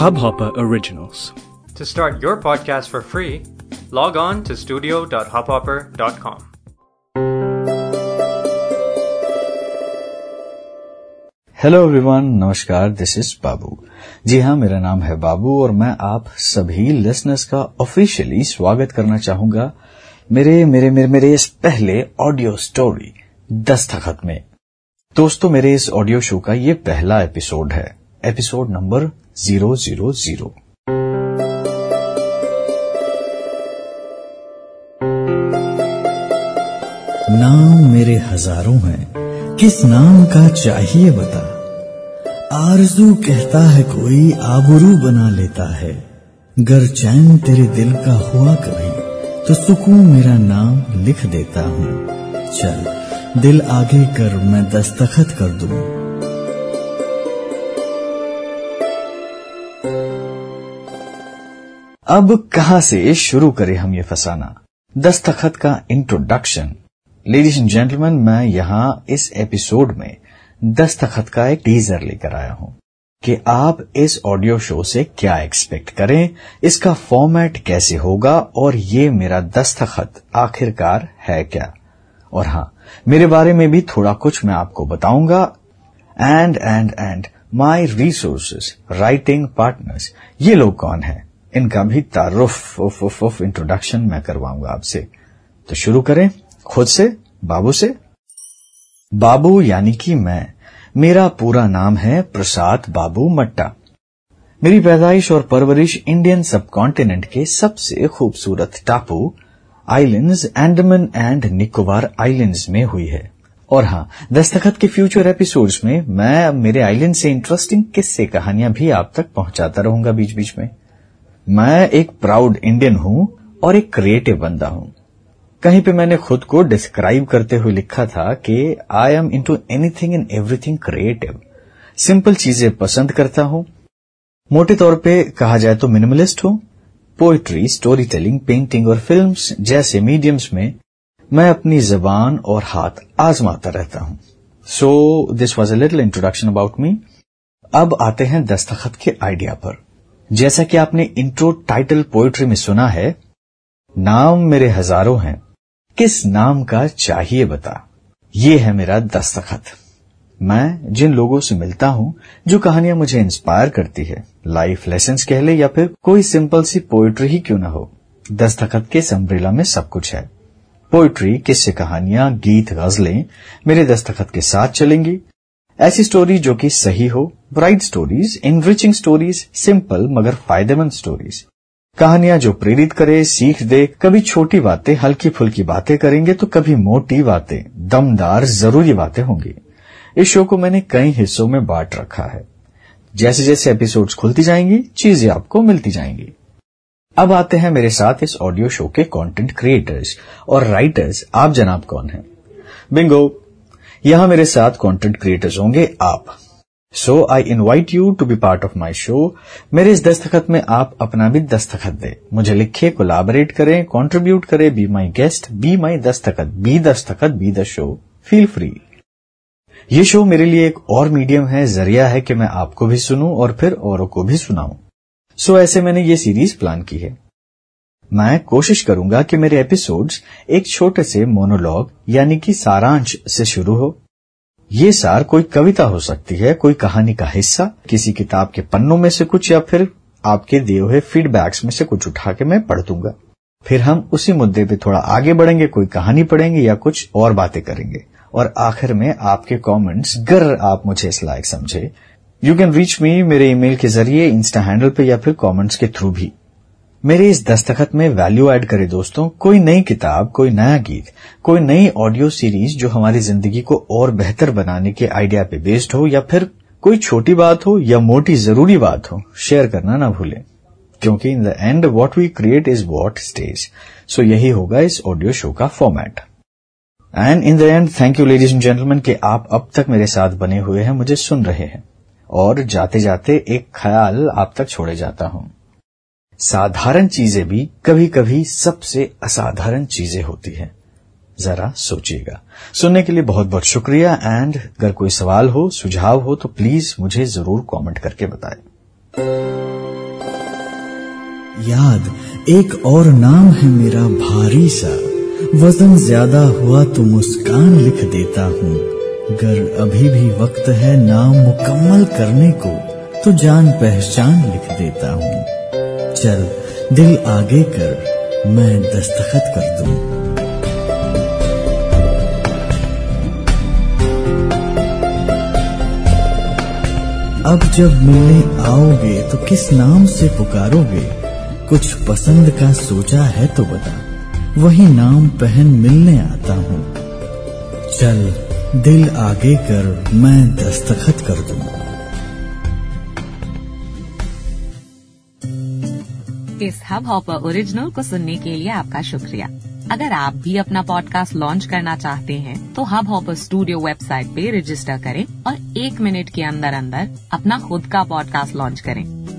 Hubhopper Originals. To start your podcast for free, log on to studio.hubhopper.com. Hello everyone नमस्कार this is Babu ji हाँ मेरा नाम है बाबू और मैं आप सभी लिसनर्स का ऑफिशियली स्वागत करना चाहूँगा मेरे मेरे मेरे मेरे इस पहले ऑडियो स्टोरी दस्तखत में दोस्तों, मेरे इस ऑडियो शो का ये पहला एपिसोड है। Episode number zero zero zero नाम मेरे हज़ारों हैं। किस नाम का चाहिए बता? आरज़ू कहता है कोई आबरू बना लेता है। गर चैन तेरे दिल का हुआ कभी तो सुकून मेरा नाम लिख देता हूँ। चल दिल आगे कर मैं दस्तखत कर दूँ। अब कहा से शुरू करें हम ये फसाना? दस्तखत का इंट्रोडक्शन लेडीज़ एंड जेंटलमैन मैं यहाँ इस एपिसोड में दस्तखत का एक टीजर लेकर आया हूँ कि आप इस ऑडियो शो से क्या एक्सपेक्ट करें, इसका फॉर्मेट कैसे होगा और ये मेरा दस्तखत आखिरकार है क्या? और हाँ मेरे बारे में भी थोड़ा कुछ मैं आपको बताऊँगा। And and and my resources writing partners ये लोग कौन है? इनका भी तारुफ, उफ उफ उफ इंट्रोडक्शन मैं करवाऊँगा आपसे। तो शुरू करें, खुद से, बाबू से। बाबू यानी कि मैं। मेरा पूरा नाम है प्रसाद बाबू मट्टा। मेरी पैदाइश और परवरिश इंडियन सब कॉन्टिनेंट के सबसे खूबसूरत टापू islands Andaman and Nicobar islands में हुई है। और हाँ दस्तखत के फ्यूचर एपिसोड्स में मैं अब मेरे आइलैंड से इंटरेस्टिंग किस्से कहानियाँ भी आप तक पहुंचाता रहूँगा बीच बीच में। मैं एक प्राउड इंडियन हूँ और एक क्रिएटिव बंदा हूँ। कहीं पे मैंने खुद को डिस्क्राइब करते हुए लिखा था कि I am into anything in everything creative simple चीज़ें पसंद करता हूँ। मोटे तौर पे कहा जाए तो मिनिमलिस्ट हूँ। पोइट्री स्टोरी टेलिंग पेंटिंग और फिल्म्स जैसे मीडियम्स में मैं अपनी जबान और हाथ आजमाता रहता हूँ। So this was a little introduction about me अब आते हैं दस्तखत के आइडिया पर। जैसा कि आपने इंट्रो टाइटल पोइट्री में सुना है, नाम मेरे हज़ारों हैं। किस नाम का चाहिए बता? ये है मेरा दस्तखत। मैं जिन लोगों से मिलता हूँ, जो कहानियाँ मुझे इंस्पायर करती है लाइफ लेसन कह ले या फिर कोई सिंपल सी पोइट्री ही क्यों ना हो, दस्तखत के संब्रेला में सब कुछ है। पोइट्री किस्से कहानियाँ, गीत, गजलें मेरे दस्तखत के साथ चलेंगी। ऐसी स्टोरी जो कि सही हो bright stories enriching stories simple मगर फ़ायदेमंद स्टोरीज कहानियाँ जो प्रेरित करे, सीख दे, कभी छोटी बातें हल्की फुल्की बातें करेंगे तो कभी मोटी बातें, दमदार, ज़रूरी बातें होंगी। इस शो को मैंने कई हिस्सों में बांट रखा है। जैसे जैसे एपिसोड्स खुलती जाएँगी, चीज़ें आपको मिलती जाएँगी। अब आते हैं मेरे साथ इस ऑडियो शो के कंटेंट क्रिएटर्स और राइटर्स आप जनाब कौन हैं? बिंगो यहाँ मेरे साथ कंटेंट क्रिएटर्स होंगे आप। So I invite you to be part of my show मेरे इस दस्तखत में आप अपना भी दस्तखत दे। मुझे लिखे कोलाबरेट करें कंट्रीब्यूट करें be my guest be my दस्तखत बी दस्तखत be the show feel free ये शो मेरे लिए एक और मीडियम है, ज़रिया है कि मैं आपको भी सुनूं और फिर औरों को भी सुनाऊं। सो ऐसे मैंने ये सीरीज़ प्लान की है। मैं कोशिश करूँगा कि मेरे एपिसोड्स एक छोटे से मोनोलॉग यानी कि सारांश से शुरू हो। ये सार कोई कविता हो सकती है, कोई कहानी का हिस्सा, किसी किताब के पन्नों में से कुछ या फिर आपके दिए हुए फीडबैक्स में से कुछ उठा के मैं पढ़ दूँगा। फिर हम उसी मुद्दे पे थोड़ा आगे बढ़ेंगे, कोई कहानी पढ़ेंगे या कुछ और बातें करेंगे। और आखिर में आपके कमेंट्स गर आप मुझे इस लायक समझे। यू कैन रीच मी मेरे ईमेल के ज़रिए इंस्टा हैंडल पे या फिर कमेंट्स के थ्रू भी। मेरे इस दस्तखत में वैल्यू ऐड करे दोस्तों, कोई नई किताब, कोई नया गीत, कोई नई ऑडियो सीरीज़ जो हमारी ज़िंदगी को और बेहतर बनाने के आइडिया पे बेस्ड हो या फिर कोई छोटी बात हो या मोटी ज़रूरी बात हो शेयर करना ना भूलें। क्योंकि in the end what we create is what stage so यही होगा इस ऑडियो शो का format and in the end thank you ladies and gentleman कि आप अब तक मेरे साथ बने हुए हैं, मुझे सुन रहे हैं। और जाते जाते एक ख्याल आप तक छोड़े जाता हूँ। साधारण चीज़ें भी कभी कभी सबसे असाधारण चीज़ें होती हैं। जरा सोचिएगा। सुनने के लिए बहुत बहुत शुक्रिया एंड अगर कोई सवाल हो, सुझाव हो तो प्लीज़ मुझे ज़रूर कमेंट करके बताएँ। याद, एक और नाम है मेरा भारी सा। वज़न ज़्यादा हुआ तो मुस्कान लिख देता हूँ। अगर अभी भी वक्त है नाम मुकम्मल करने को तो जान पहचान लिख देता हूँ। चल, दिल आगे कर, मैं दस्तखत कर दूँ। अब जब मिलने आओगे तो किस नाम से पुकारोगे? कुछ पसंद का सोचा है तो बता। वही नाम पहन मिलने आता हूँ। चल, दिल आगे कर, मैं दस्तखत कर दूँ। इस हब हॉपर ओरिजिनल को सुनने के लिए आपका शुक्रिया। अगर आप भी अपना पॉडकास्ट लॉन्च करना चाहते हैं तो हब हॉपर स्टूडियो वेबसाइट पे रजिस्टर करें और एक मिनट के अंदर अंदर अपना खुद का पॉडकास्ट लॉन्च करें।